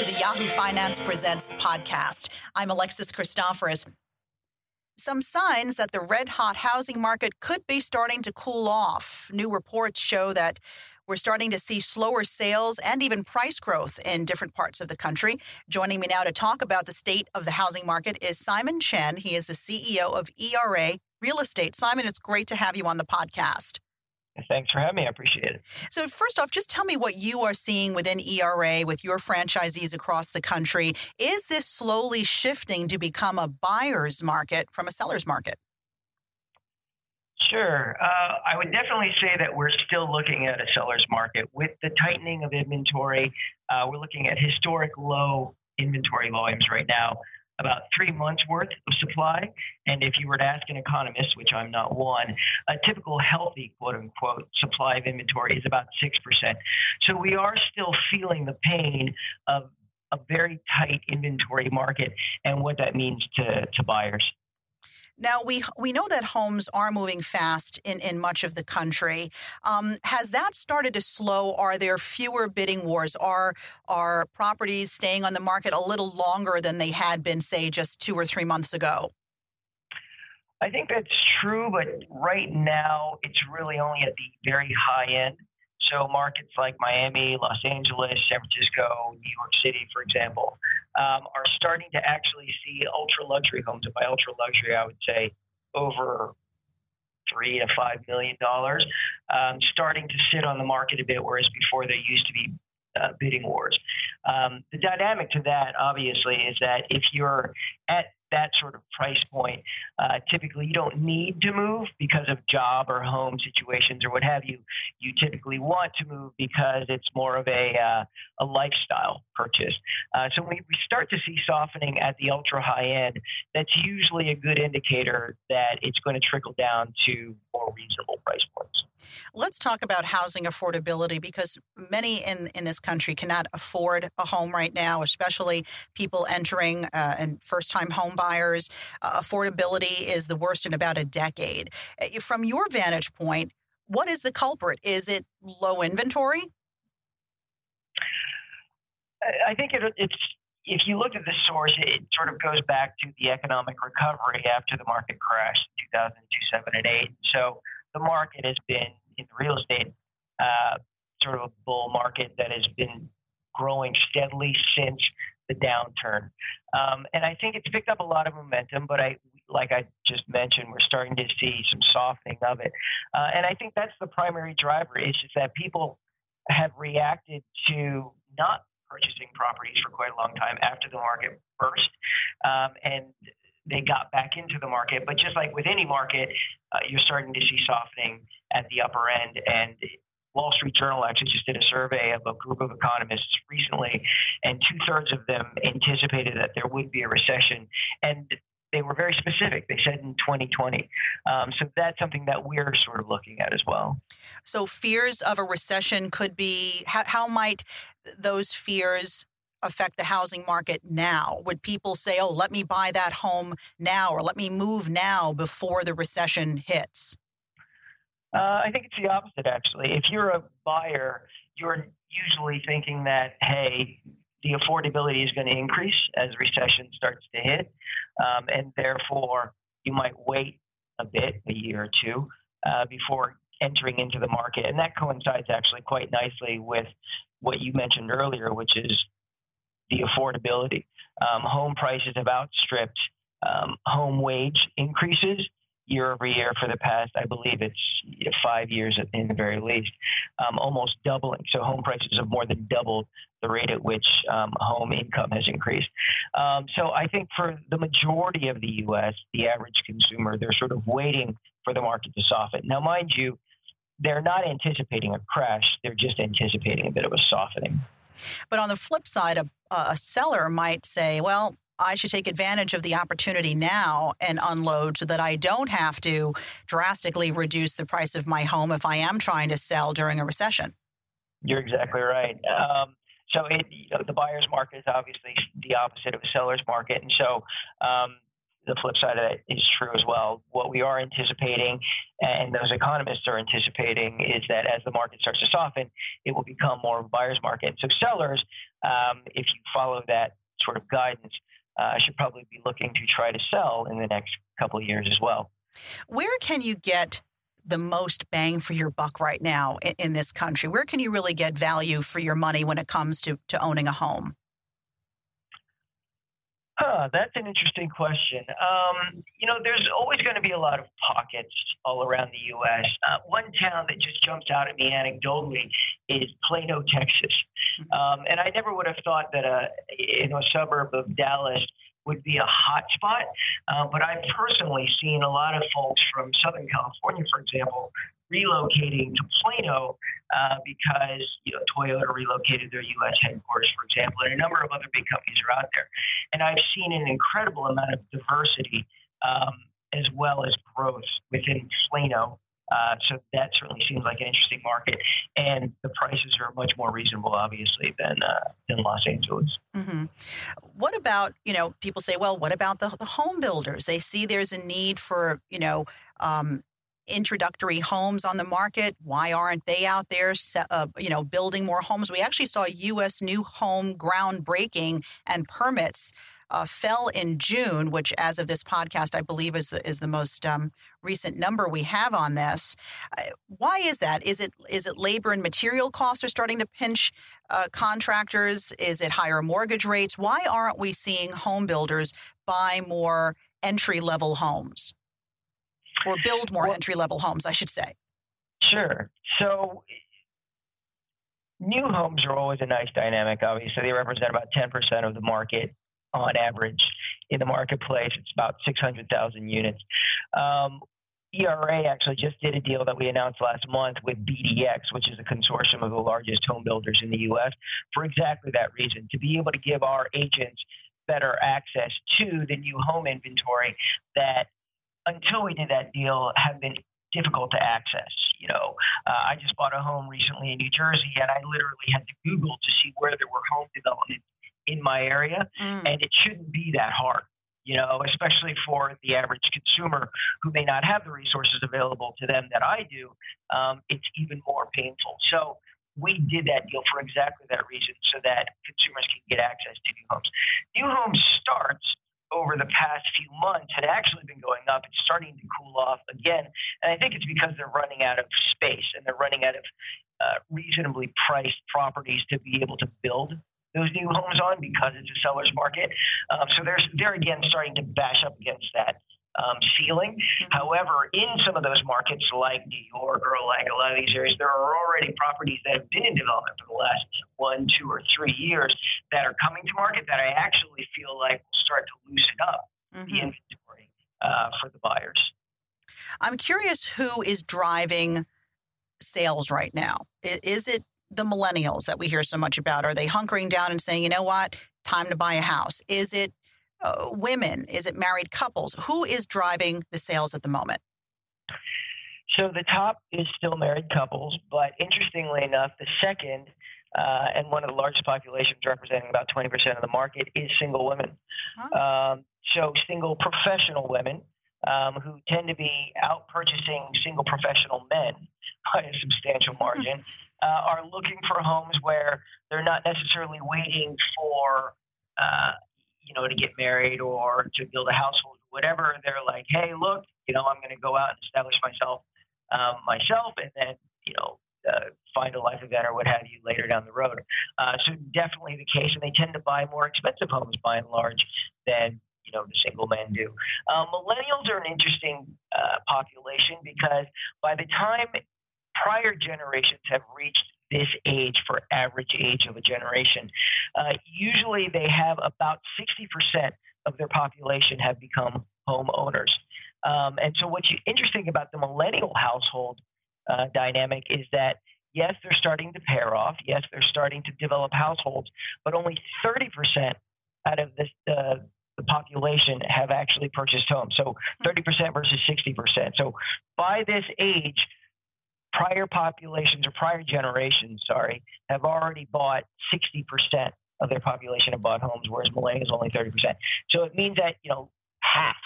to the Yahoo Finance Presents podcast. I'm Alexis Christoforous. Some signs that the red hot housing market could be starting to cool off. New reports show that we're starting to see slower sales and even price growth in different parts of the country. Joining me now to talk about the state of the housing market is Simon Chen. He is the CEO of ERA Real Estate. Simon, it's great to have you on the podcast. Thanks for having me. I appreciate it. So, first off, just tell me what you are seeing within ERA with your franchisees across the country. Is this slowly shifting to become a buyer's market from a seller's market? Sure. Uh, I would definitely say that we're still looking at a seller's market. With the tightening of inventory, uh, we're looking at historic low inventory volumes right now, about three months worth of supply. And if you were to ask an economist, which I'm not one, a typical healthy quote unquote supply of inventory is about 6%. So we are still feeling the pain of a very tight inventory market and what that means to, to buyers. Now we we know that homes are moving fast in, in much of the country. Um, has that started to slow? Are there fewer bidding wars? Are are properties staying on the market a little longer than they had been, say, just two or three months ago? I think that's true, but right now it's really only at the very high end. So markets like Miami, Los Angeles, San Francisco, New York City, for example, um, are starting to actually see ultra luxury homes. And by ultra luxury, I would say over three to five million dollars, um, starting to sit on the market a bit, whereas before there used to be uh, bidding wars. Um, the dynamic to that, obviously, is that if you're at that sort of price point, uh, typically you don't need to move because of job or home situations or what have you. You typically want to move because it's more of a, uh, a lifestyle purchase. Uh, so when we start to see softening at the ultra high end, that's usually a good indicator that it's going to trickle down to more reasonable price points. Let's talk about housing affordability because many in, in this country cannot afford a home right now, especially people entering uh, and first time home buyers. Uh, affordability is the worst in about a decade. Uh, from your vantage point, what is the culprit? Is it low inventory? I think it, it's if you look at the source, it sort of goes back to the economic recovery after the market crashed in 2002, 7, and 8. So the market has been in real estate uh, sort of a bull market that has been growing steadily since the downturn. Um, and I think it's picked up a lot of momentum, but I, like I just mentioned, we're starting to see some softening of it. Uh, and I think that's the primary driver is just that people have reacted to not purchasing properties for quite a long time after the market burst. Um, and they got back into the market. But just like with any market, uh, you're starting to see softening at the upper end. And Wall Street Journal actually just did a survey of a group of economists recently, and two thirds of them anticipated that there would be a recession. And they were very specific. They said in 2020. Um, so that's something that we're sort of looking at as well. So fears of a recession could be how, how might those fears affect the housing market now? Would people say, oh, let me buy that home now or let me move now before the recession hits? Uh, I think it's the opposite, actually. If you're a buyer, you're usually thinking that, hey, the affordability is going to increase as recession starts to hit. Um, and therefore, you might wait a bit, a year or two, uh, before entering into the market. And that coincides actually quite nicely with what you mentioned earlier, which is the affordability. Um, home prices have outstripped um, home wage increases year over year for the past, I believe it's five years in the very least, um, almost doubling. So home prices have more than doubled the rate at which um, home income has increased. Um, so I think for the majority of the U.S., the average consumer, they're sort of waiting for the market to soften. Now, mind you, they're not anticipating a crash; they're just anticipating a bit of a softening. But on the flip side, a, a seller might say, well, I should take advantage of the opportunity now and unload so that I don't have to drastically reduce the price of my home if I am trying to sell during a recession. You're exactly right. Um, so it, you know, the buyer's market is obviously the opposite of a seller's market, and so um, the flip side of that is true as well. What we are anticipating, and those economists are anticipating, is that as the market starts to soften, it will become more of a buyer's market. So sellers, um, if you follow that sort of guidance, uh, should probably be looking to try to sell in the next couple of years as well. Where can you get the most bang for your buck right now in, in this country? Where can you really get value for your money when it comes to, to owning a home? Huh, that's an interesting question. Um, you know, there's always going to be a lot of pockets all around the U.S. Uh, one town that just jumps out at me anecdotally is Plano, Texas. Mm-hmm. Um, and I never would have thought that a, in a suburb of Dallas would be a hot spot. Uh, but I've personally seen a lot of folks from Southern California, for example, relocating to Plano uh, because you know Toyota relocated their U.S. headquarters, for example, and a number of other big companies are out there. And I've seen an incredible amount of diversity um, as well as growth within Plano. Uh, so that certainly seems like an interesting market, and the prices are much more reasonable, obviously, than uh, than Los Angeles. Mm-hmm. What about you know people say, well, what about the, the home builders? They see there's a need for you know um, introductory homes on the market. Why aren't they out there, uh, you know, building more homes? We actually saw U.S. new home groundbreaking and permits uh, fell in June, which, as of this podcast, I believe is the, is the most um, recent number we have on this. Uh, why is that? Is it is it labor and material costs are starting to pinch uh, contractors? Is it higher mortgage rates? Why aren't we seeing home builders buy more entry level homes? or build more well, entry level homes, I should say? Sure. So new homes are always a nice dynamic, obviously. They represent about 10% of the market on average in the marketplace. It's about 600,000 units. Um, ERA actually just did a deal that we announced last month with BDX, which is a consortium of the largest home builders in the U.S., for exactly that reason to be able to give our agents better access to the new home inventory that until we did that deal, have been difficult to access. You know, uh, I just bought a home recently in New Jersey, and I literally had to Google to see where there were home developments in my area, mm. and it shouldn't be that hard. You know, especially for the average consumer who may not have the resources available to them that I do, um, it's even more painful. So we did that deal for exactly that reason, so that consumers can get access to new homes. New home starts over the past few months had actually been going up. It's starting to cool off again. And I think it's because they're running out of space and they're running out of uh, reasonably priced properties to be able to build those new homes on because it's a seller's market. Um, so they're, they're again starting to bash up against that um, ceiling. Mm-hmm. However, in some of those markets like New York or like a lot of these areas, there are already properties that have been in development for the last one, two, or three years that are coming to market that I actually feel like will start to loosen up mm-hmm. the inventory uh, for the buyers. I'm curious who is driving sales right now. Is it the millennials that we hear so much about? Are they hunkering down and saying, you know what, time to buy a house? Is it uh, women? Is it married couples? Who is driving the sales at the moment? So the top is still married couples, but interestingly enough, the second uh, and one of the largest populations, representing about 20% of the market, is single women. Um, so single professional women um, who tend to be out purchasing single professional men by a substantial margin uh, are looking for homes where they're not necessarily waiting for uh, you know, to get married or to build a household, whatever. They're like, hey, look, you know, I'm going to go out and establish myself um, myself, and then you know, uh, find a life event or what have you later down the road. Uh, so definitely the case, and they tend to buy more expensive homes by and large than you know the single men do. Um, millennials are an interesting uh, population because by the time prior generations have reached this age for average age of a generation. Uh, usually they have about 60% of their population have become homeowners. Um, and so what's interesting about the millennial household uh, dynamic is that yes, they're starting to pair off. Yes, they're starting to develop households, but only 30% out of this, uh, the population have actually purchased homes. So 30% versus 60%. So by this age, prior populations or prior generations, sorry, have already bought 60% of their population have bought homes, whereas millennials only 30%. So it means that, you know, half,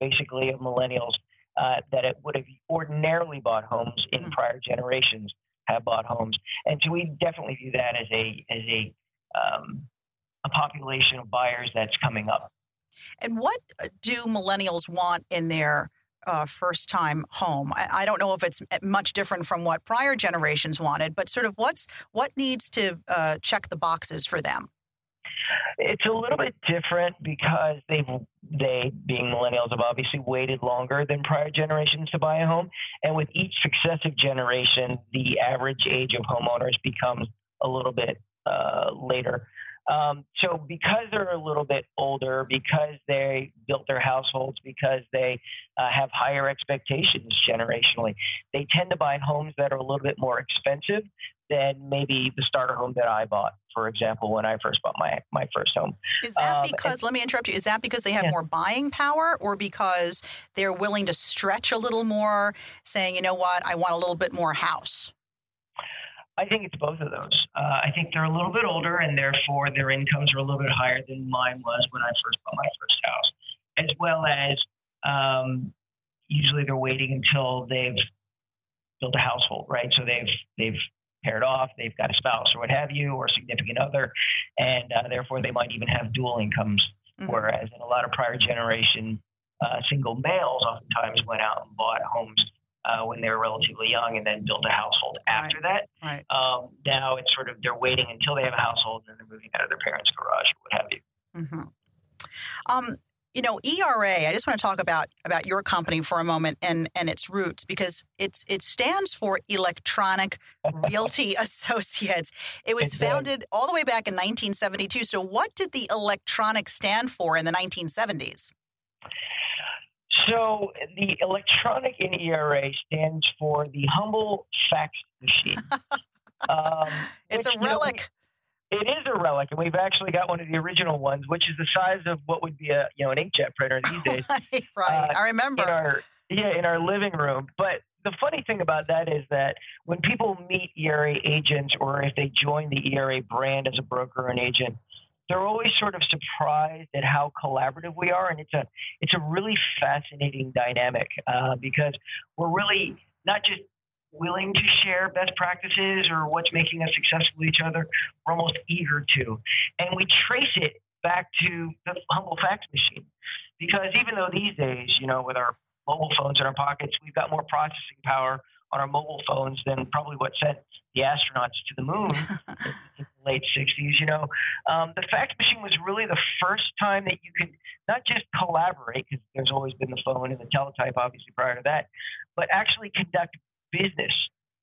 basically, of millennials uh, that it would have ordinarily bought homes in mm-hmm. prior generations have bought homes, and so we definitely view that as a as a um, a population of buyers that's coming up. And what do millennials want in their uh, first time home? I, I, don't know if it's much different from what prior generations wanted, but sort of what's what needs to uh, check the boxes for them. It's a little bit different because they've they being millennials have obviously waited longer than prior generations to buy a home, and with each successive generation, the average age of homeowners becomes a little bit uh, later. Um, so because they're a little bit older, because they built their households, because they uh, have higher expectations generationally, they tend to buy homes that are a little bit more expensive than maybe the starter home that I bought, for example, when I first bought my my first home. Is that um, because? And, let me interrupt you. Is that because they have yeah. more buying power, or because they're willing to stretch a little more, saying, you know what, I want a little bit more house? I think it's both of those. Uh, I think they're a little bit older, and therefore their incomes are a little bit higher than mine was when I first bought my first house, as well as um, usually they're waiting until they've built a household, right? So they've they've paired off, they've got a spouse or what have you, or significant other, and uh, therefore they might even have dual incomes. Mm-hmm. Whereas in a lot of prior generation, uh, single males oftentimes went out and bought homes uh, when they were relatively young and then built a household after right. that. Right. Um, now it's sort of they're waiting until they have a household and they're moving out of their parents' garage or what have you. Mm-hmm. Um, you know, ERA. I just want to talk about about your company for a moment and and its roots because it's it stands for Electronic Realty Associates. It was founded all the way back in 1972. So, what did the electronic stand for in the 1970s? So the electronic in ERA stands for the humble fax machine. Um, it's which, a relic. You know, it is a relic, and we've actually got one of the original ones, which is the size of what would be a you know an inkjet printer these days. right, right. Uh, I remember. In our, yeah, in our living room. But the funny thing about that is that when people meet ERA agents, or if they join the ERA brand as a broker or an agent, they're always sort of surprised at how collaborative we are, and it's a it's a really fascinating dynamic uh, because we're really not just willing to share best practices or what's making us successful with each other. We're almost eager to, and we trace it back to the humble fax machine because even though these days, you know, with our mobile phones in our pockets, we've got more processing power on our mobile phones than probably what sent the astronauts to the moon in the late 60s. You know, um, the fax machine was really the first time that you could not just collaborate, because there's always been the phone and the teletype, obviously, prior to that, but actually conduct business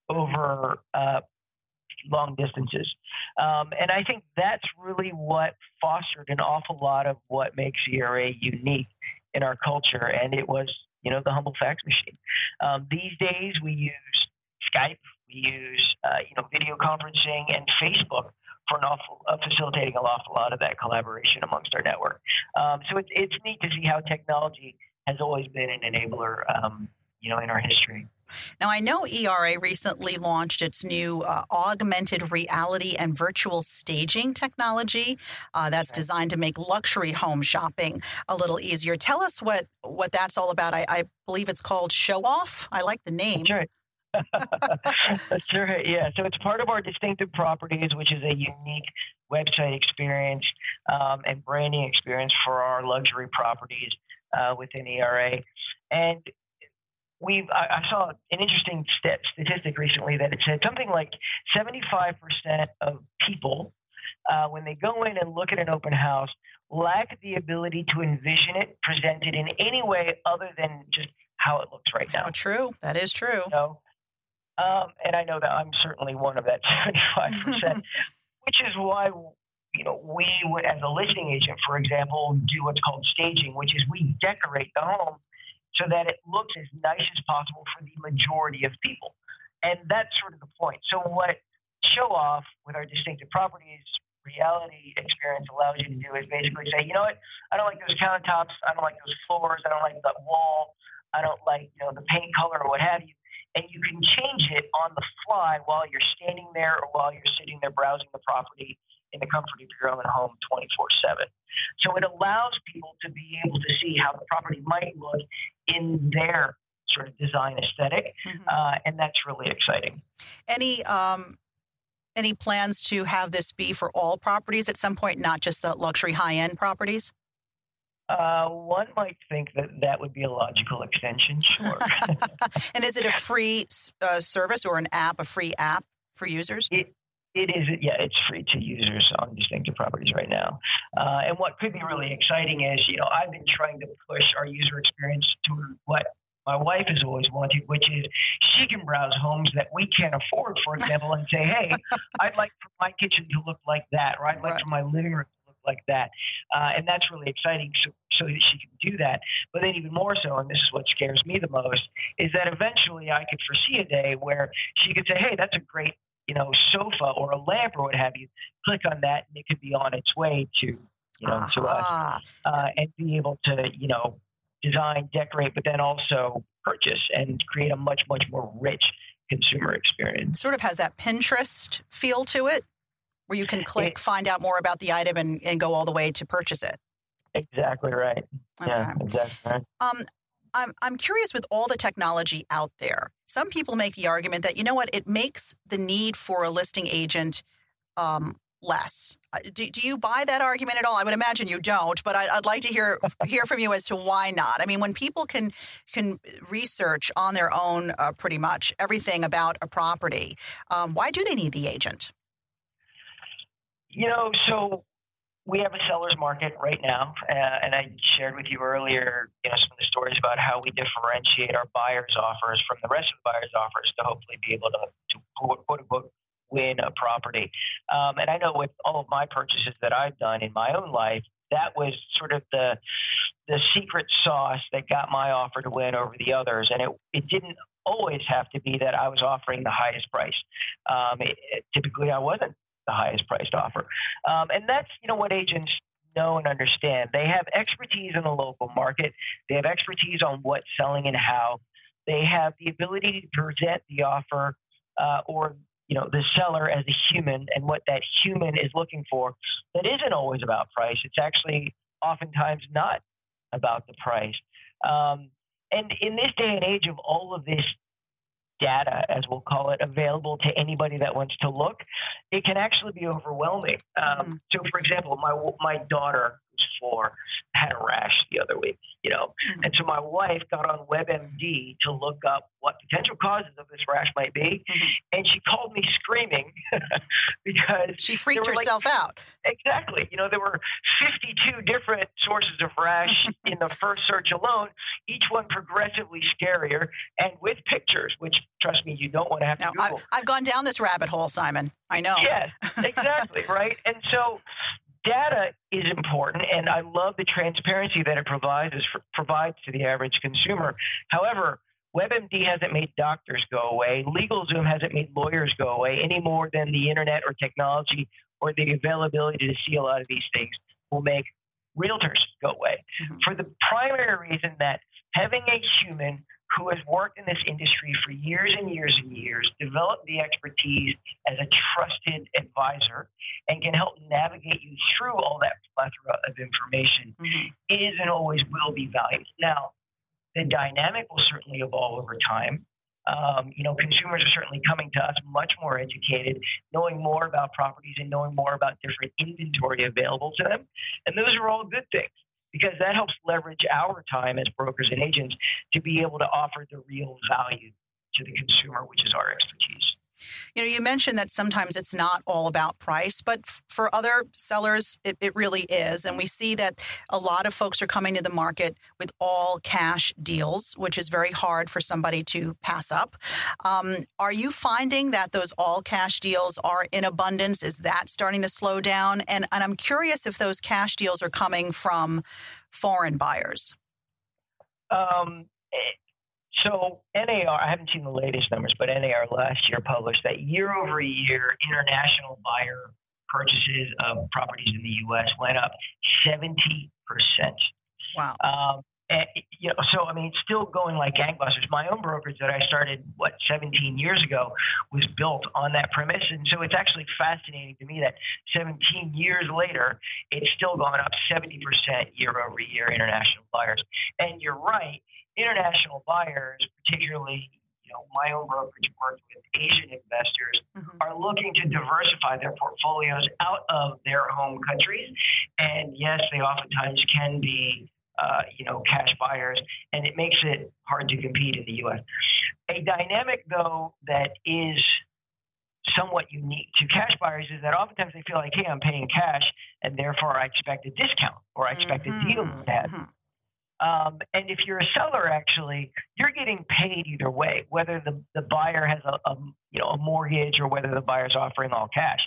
over uh, long distances. Um, and I think that's really what fostered an awful lot of what makes ERA unique in our culture. And it was you know, the humble fax machine. Um, these days, we use Skype, we use, uh, you know, video conferencing and Facebook for an awful, uh, facilitating an awful lot of that collaboration amongst our network. Um, so it's, it's neat to see how technology has always been an enabler, um, you know, in our history. Now, I know ERA recently launched its new uh, augmented reality and virtual staging technology uh, that's designed to make luxury home shopping a little easier. Tell us what, what that's all about. I, I believe it's called Show Off. I like the name. That's right. That's right. Yeah. So it's part of our distinctive properties, which is a unique website experience um, and branding experience for our luxury properties uh, within ERA. And we've I, I saw an interesting st- statistic recently that it said something like 75% of people uh, when they go in and look at an open house lack the ability to envision it presented in any way other than just how it looks right now. Oh, true. That is true. So, um, and I know that I'm certainly one of that 75%, which is why you know, we, as a listing agent, for example, do what's called staging, which is we decorate the home so that it looks as nice as possible for the majority of people. And that's sort of the point. So, what Show Off with our distinctive properties reality experience allows you to do is basically say, you know what, I don't like those countertops, I don't like those floors, I don't like that wall, I don't like you know the paint color or what have you. And you can change it on the fly while you're standing there or while you're sitting there browsing the property in the comfort of your own home 24 7. So it allows people to be able to see how the property might look in their sort of design esthetic mm-hmm. uh, and that's really exciting. Any um, any plans to have this be for all properties at some point, not just the luxury high end properties? Uh, one might think that that would be a logical extension, sure. and is it a free uh, service or an app, a free app for users? It, it is, yeah, it's free to users on distinctive properties right now. Uh, and what could be really exciting is, you know, I've been trying to push our user experience to what my wife has always wanted, which is she can browse homes that we can't afford, for example, and say, hey, I'd like for my kitchen to look like that, or I'd like right. for my living room to look like that. Uh, and that's really exciting so, so that she can do that. But then, even more so, and this is what scares me the most, is that eventually I could foresee a day where she could say, hey, that's a great you know, sofa or a lamp or what have you, click on that and it could be on its way to, you know, uh-huh. to us uh, and be able to, you know, design, decorate, but then also purchase and create a much, much more rich consumer experience. It sort of has that Pinterest feel to it, where you can click, it, find out more about the item, and, and go all the way to purchase it. Exactly right. Okay. Yeah, exactly right. Um, I'm, I'm curious with all the technology out there. Some people make the argument that, you know what, it makes the need for a listing agent um, less. Uh, do, do you buy that argument at all? I would imagine you don't, but I, would like to hear hear from you as to why not. I mean, when people can can research on their own uh, pretty much everything about a property, um, why do they need the agent? You know, so we have a seller's market right now, uh, and I shared with you earlier, you know, some of the stories about how we differentiate our buyers' offers from the rest of the buyers' offers to hopefully be able to, to quote, quote unquote win a property. Um, and I know with all of my purchases that I've done in my own life, that was sort of the the secret sauce that got my offer to win over the others. And it it didn't always have to be that I was offering the highest price. Um, it, it, typically, I wasn't the highest priced offer, um, and that's you know what agents know and understand. They have expertise in the local market. They have expertise on what's selling and how. They have the ability to present the offer uh, or you know the seller as a human and what that human is looking for that isn't always about price it's actually oftentimes not about the price um, and in this day and age of all of this data as we'll call it available to anybody that wants to look it can actually be overwhelming um, mm-hmm. so for example my my daughter for had a rash the other week, you know. Mm-hmm. And so my wife got on WebMD to look up what potential causes of this rash might be. Mm-hmm. And she called me screaming because she freaked herself like, out. Exactly. You know, there were 52 different sources of rash in the first search alone, each one progressively scarier and with pictures, which trust me, you don't want to have to I've, I've gone down this rabbit hole, Simon. I know. Yes, exactly. right. And so data is important, and I love the transparency that it provides provides to the average consumer. However, WebMD hasn't made doctors go away. LegalZoom hasn't made lawyers go away any more than the internet or technology or the availability to see a lot of these things will make realtors go away. Mm-hmm. For the primary reason that having a human who has worked in this industry for years and years and years, developed the expertise as a trusted advisor, and can help navigate you through all that plethora of information mm-hmm. is and always will be valued. Now, the dynamic will certainly evolve over time. Um, you know, consumers are certainly coming to us much more educated, knowing more about properties and knowing more about different inventory available to them. And those are all good things because that helps leverage our time as brokers and agents to be able to offer the real value to the consumer, which is our expertise. You know, you mentioned that sometimes it's not all about price, but f- for other sellers, it, it really is. And we see that a lot of folks are coming to the market with all cash deals, which is very hard for somebody to pass up. Um, are you finding that those all cash deals are in abundance? Is that starting to slow down? And, and I'm curious if those cash deals are coming from foreign buyers. Um, so NAR, I haven't seen the latest numbers, but NAR last year published that year over year, international buyer purchases of properties in the U.S. went up 70%. Wow. Um, And, you know, so I mean, it's still going like gangbusters. My own brokerage that I started what 17 years ago was built on that premise, and so it's actually fascinating to me that 17 years later, it's still going up 70% year over year. International buyers, and you're right, international buyers, particularly you know, my own brokerage works with Asian investors mm-hmm. are looking to diversify their portfolios out of their home countries. And yes, they oftentimes can be uh, you know, cash buyers, and it makes it hard to compete in the U.S. A dynamic, though, that is somewhat unique to cash buyers is that oftentimes they feel like, hey, I'm paying cash, and therefore I expect a discount or I expect mm-hmm. a deal with that. Mm-hmm. Um, and if you're a seller, actually, you're getting paid either way, whether the, the buyer has a, a you know a mortgage or whether the buyer's offering all cash.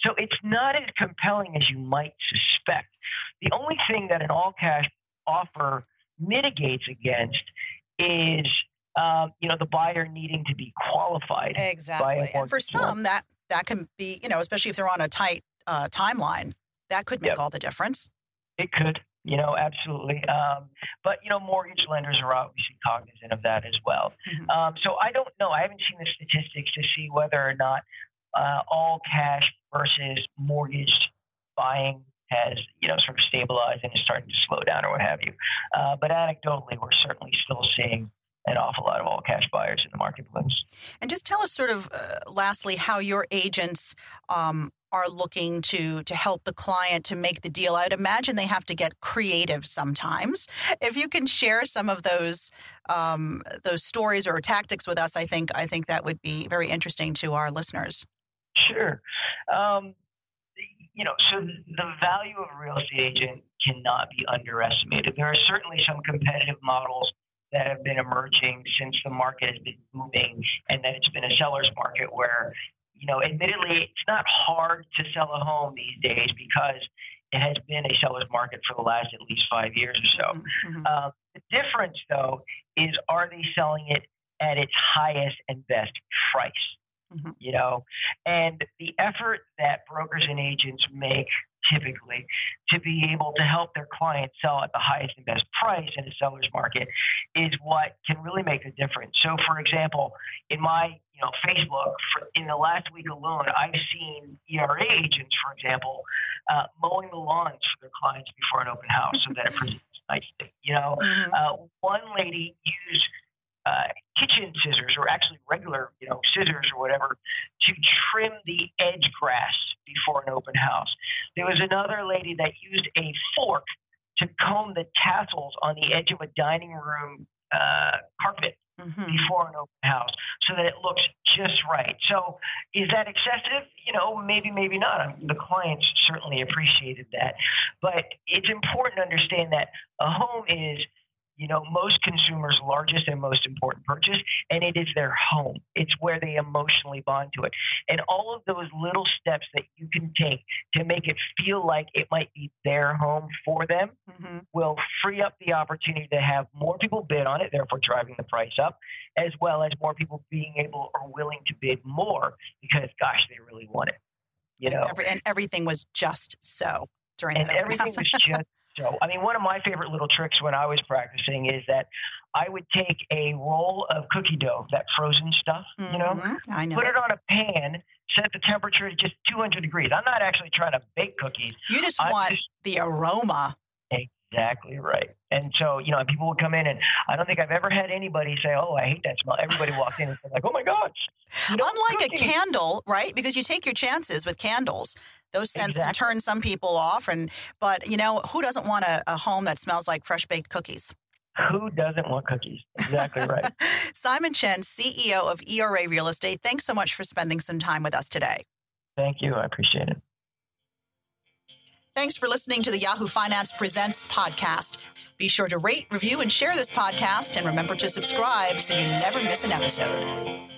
So it's not as compelling as you might suspect. The only thing that an all cash offer mitigates against is um, you know the buyer needing to be qualified exactly and for some that that can be you know especially if they're on a tight uh, timeline that could make yep. all the difference it could you know absolutely um, but you know mortgage lenders are obviously cognizant of that as well mm-hmm. um, so i don't know i haven't seen the statistics to see whether or not uh, all cash versus mortgaged buying has you know sort of stabilized and is starting to slow down or what have you. Uh, but anecdotally, we're certainly still seeing an awful lot of all cash buyers in the marketplace. And just tell us, sort of, uh, lastly, how your agents um, are looking to to help the client to make the deal. I'd imagine they have to get creative sometimes. If you can share some of those um, those stories or tactics with us, I think I think that would be very interesting to our listeners. Sure. Um, you know, so the value of a real estate agent cannot be underestimated. There are certainly some competitive models that have been emerging since the market has been moving and that it's been a seller's market where, you know, admittedly, it's not hard to sell a home these days because it has been a seller's market for the last at least five years or so. Mm-hmm. Uh, the difference, though, is are they selling it at its highest and best price? Mm-hmm. You know, and the effort that brokers and agents make typically to be able to help their clients sell at the highest and best price in a seller's market is what can really make a difference. So, for example, in my you know Facebook, for, in the last week alone, I've seen ERA agents, for example, uh, mowing the lawns for their clients before an open house so that it presents nicely. You know, mm-hmm. uh, one lady used uh, kitchen scissors or actually regular, you know, scissors or whatever to trim the edge grass before an open house. There was another lady that used a fork to comb the tassels on the edge of a dining room uh, carpet mm-hmm. before an open house so that it looks just right. So, is that excessive? You know, maybe, maybe not. The clients certainly appreciated that. But it's important to understand that a home is you know, most consumers' largest and most important purchase, and it is their home. It's where they emotionally bond to it. And all of those little steps that you can take to make it feel like it might be their home for them mm-hmm. will free up the opportunity to have more people bid on it, therefore driving the price up, as well as more people being able or willing to bid more because, gosh, they really want it. You know, and, every, and everything was just so during and everything was just so, I mean, one of my favorite little tricks when I was practicing is that I would take a roll of cookie dough, that frozen stuff, mm-hmm. you know, mm-hmm. I know put it. it on a pan, set the temperature to just 200 degrees. I'm not actually trying to bake cookies. You just I'm want just, the aroma. Exactly right. And so, you know, people would come in, and I don't think I've ever had anybody say, "Oh, I hate that smell." Everybody walked in and said, "Like, oh my gosh!" You know, Unlike cookies. a candle, right? Because you take your chances with candles. Those scents exactly. can turn some people off, and but you know, who doesn't want a, a home that smells like fresh baked cookies? Who doesn't want cookies? Exactly right. Simon Chen, CEO of ERA Real Estate. Thanks so much for spending some time with us today. Thank you. I appreciate it. Thanks for listening to the Yahoo Finance Presents podcast. Be sure to rate, review, and share this podcast, and remember to subscribe so you never miss an episode.